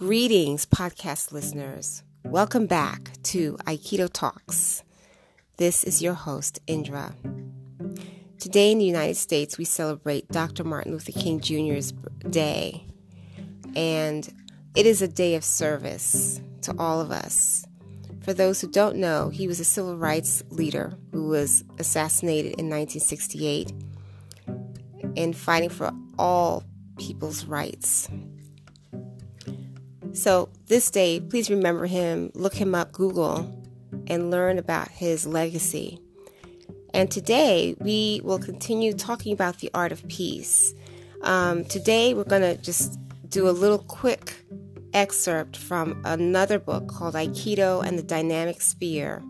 Greetings, podcast listeners. Welcome back to Aikido Talks. This is your host, Indra. Today in the United States, we celebrate Dr. Martin Luther King Jr.'s day, and it is a day of service to all of us. For those who don't know, he was a civil rights leader who was assassinated in 1968 in fighting for all people's rights. So, this day, please remember him, look him up, Google, and learn about his legacy. And today, we will continue talking about the art of peace. Um, today, we're going to just do a little quick excerpt from another book called Aikido and the Dynamic Sphere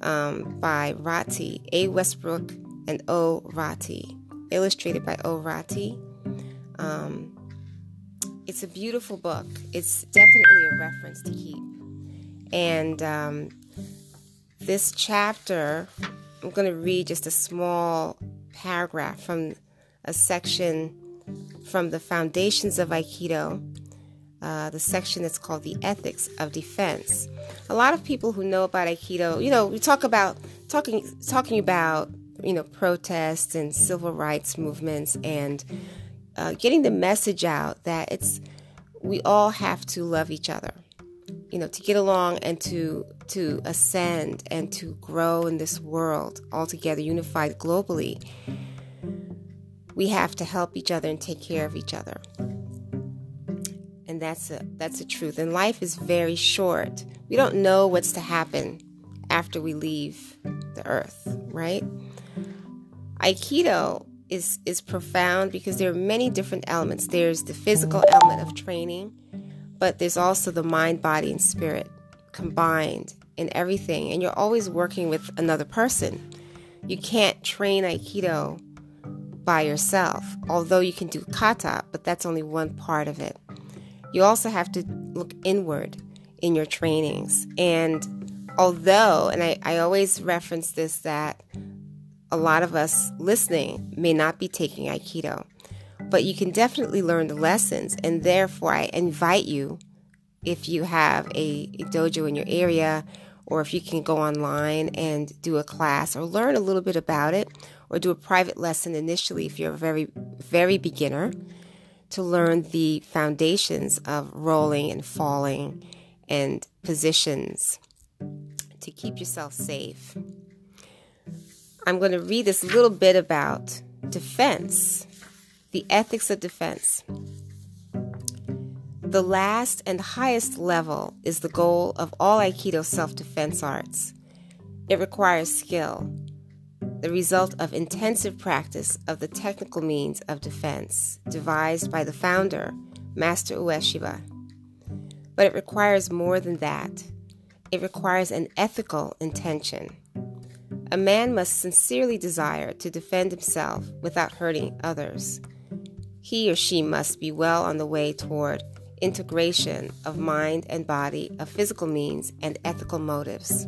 um, by Ratti, A. Westbrook, and O. Ratti, illustrated by O. Ratti. Um, it's a beautiful book. It's definitely a reference to keep. And um, this chapter, I'm going to read just a small paragraph from a section from the Foundations of Aikido, uh, the section that's called the Ethics of Defense. A lot of people who know about Aikido, you know, we talk about talking talking about you know protests and civil rights movements and uh, getting the message out that it's we all have to love each other you know to get along and to to ascend and to grow in this world all together unified globally. We have to help each other and take care of each other. And that's a that's a truth. And life is very short. We don't know what's to happen after we leave the earth right? Aikido is is profound because there are many different elements. There's the physical element of training, but there's also the mind, body, and spirit combined in everything. And you're always working with another person. You can't train Aikido by yourself, although you can do kata, but that's only one part of it. You also have to look inward in your trainings. And although, and I, I always reference this, that a lot of us listening may not be taking Aikido, but you can definitely learn the lessons. And therefore, I invite you, if you have a, a dojo in your area, or if you can go online and do a class or learn a little bit about it, or do a private lesson initially if you're a very, very beginner, to learn the foundations of rolling and falling and positions to keep yourself safe. I'm going to read this little bit about defense, the ethics of defense. The last and highest level is the goal of all Aikido self defense arts. It requires skill, the result of intensive practice of the technical means of defense devised by the founder, Master Ueshiba. But it requires more than that. It requires an ethical intention. A man must sincerely desire to defend himself without hurting others. He or she must be well on the way toward integration of mind and body, of physical means and ethical motives.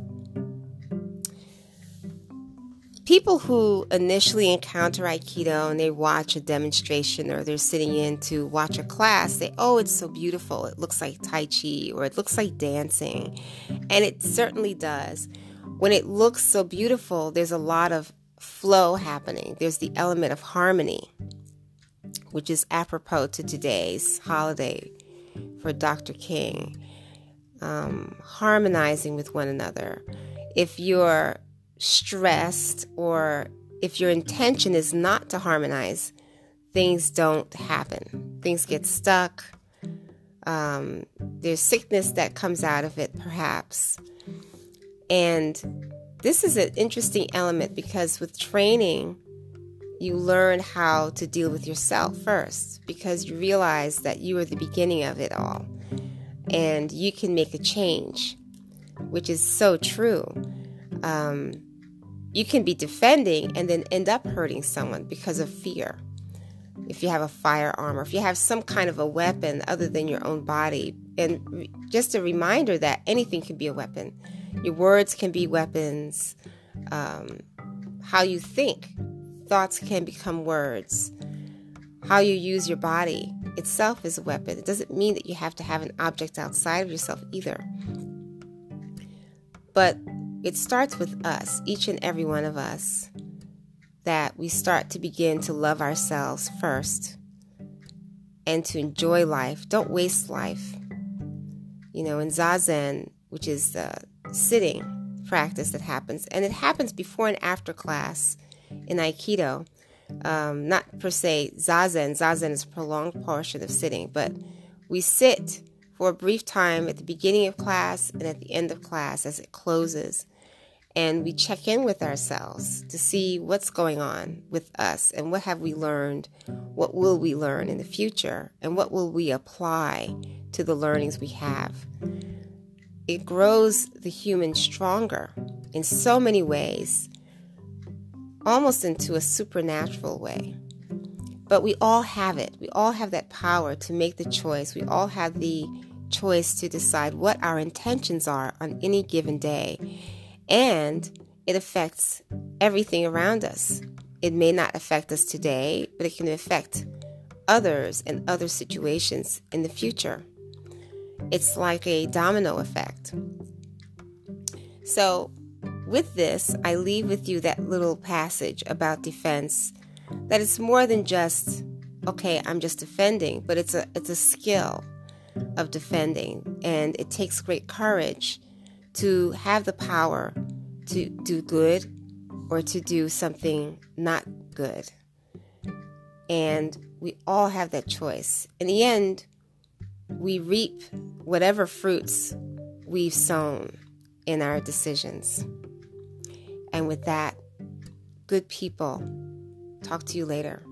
People who initially encounter Aikido and they watch a demonstration or they're sitting in to watch a class say, Oh, it's so beautiful. It looks like Tai Chi or it looks like dancing. And it certainly does when it looks so beautiful, there's a lot of flow happening. There's the element of harmony, which is apropos to today's holiday for Dr. King. Um, harmonizing with one another. If you're stressed or if your intention is not to harmonize, things don't happen. Things get stuck. Um, there's sickness that comes out of it, perhaps. And this is an interesting element because with training, you learn how to deal with yourself first because you realize that you are the beginning of it all and you can make a change, which is so true. Um, you can be defending and then end up hurting someone because of fear. If you have a firearm or if you have some kind of a weapon other than your own body, and just a reminder that anything can be a weapon your words can be weapons. Um, how you think, thoughts can become words. How you use your body itself is a weapon. It doesn't mean that you have to have an object outside of yourself either. But it starts with us, each and every one of us, that we start to begin to love ourselves first and to enjoy life. Don't waste life. You know, in Zazen, which is the sitting practice that happens, and it happens before and after class in Aikido. Um, not per se Zazen. Zazen is a prolonged portion of sitting, but we sit for a brief time at the beginning of class and at the end of class as it closes and we check in with ourselves to see what's going on with us and what have we learned what will we learn in the future and what will we apply to the learnings we have it grows the human stronger in so many ways almost into a supernatural way but we all have it we all have that power to make the choice we all have the choice to decide what our intentions are on any given day and it affects everything around us. It may not affect us today, but it can affect others and other situations in the future. It's like a domino effect. So, with this, I leave with you that little passage about defense that it's more than just okay, I'm just defending, but it's a it's a skill of defending and it takes great courage to have the power to do good or to do something not good. And we all have that choice. In the end, we reap whatever fruits we've sown in our decisions. And with that, good people, talk to you later.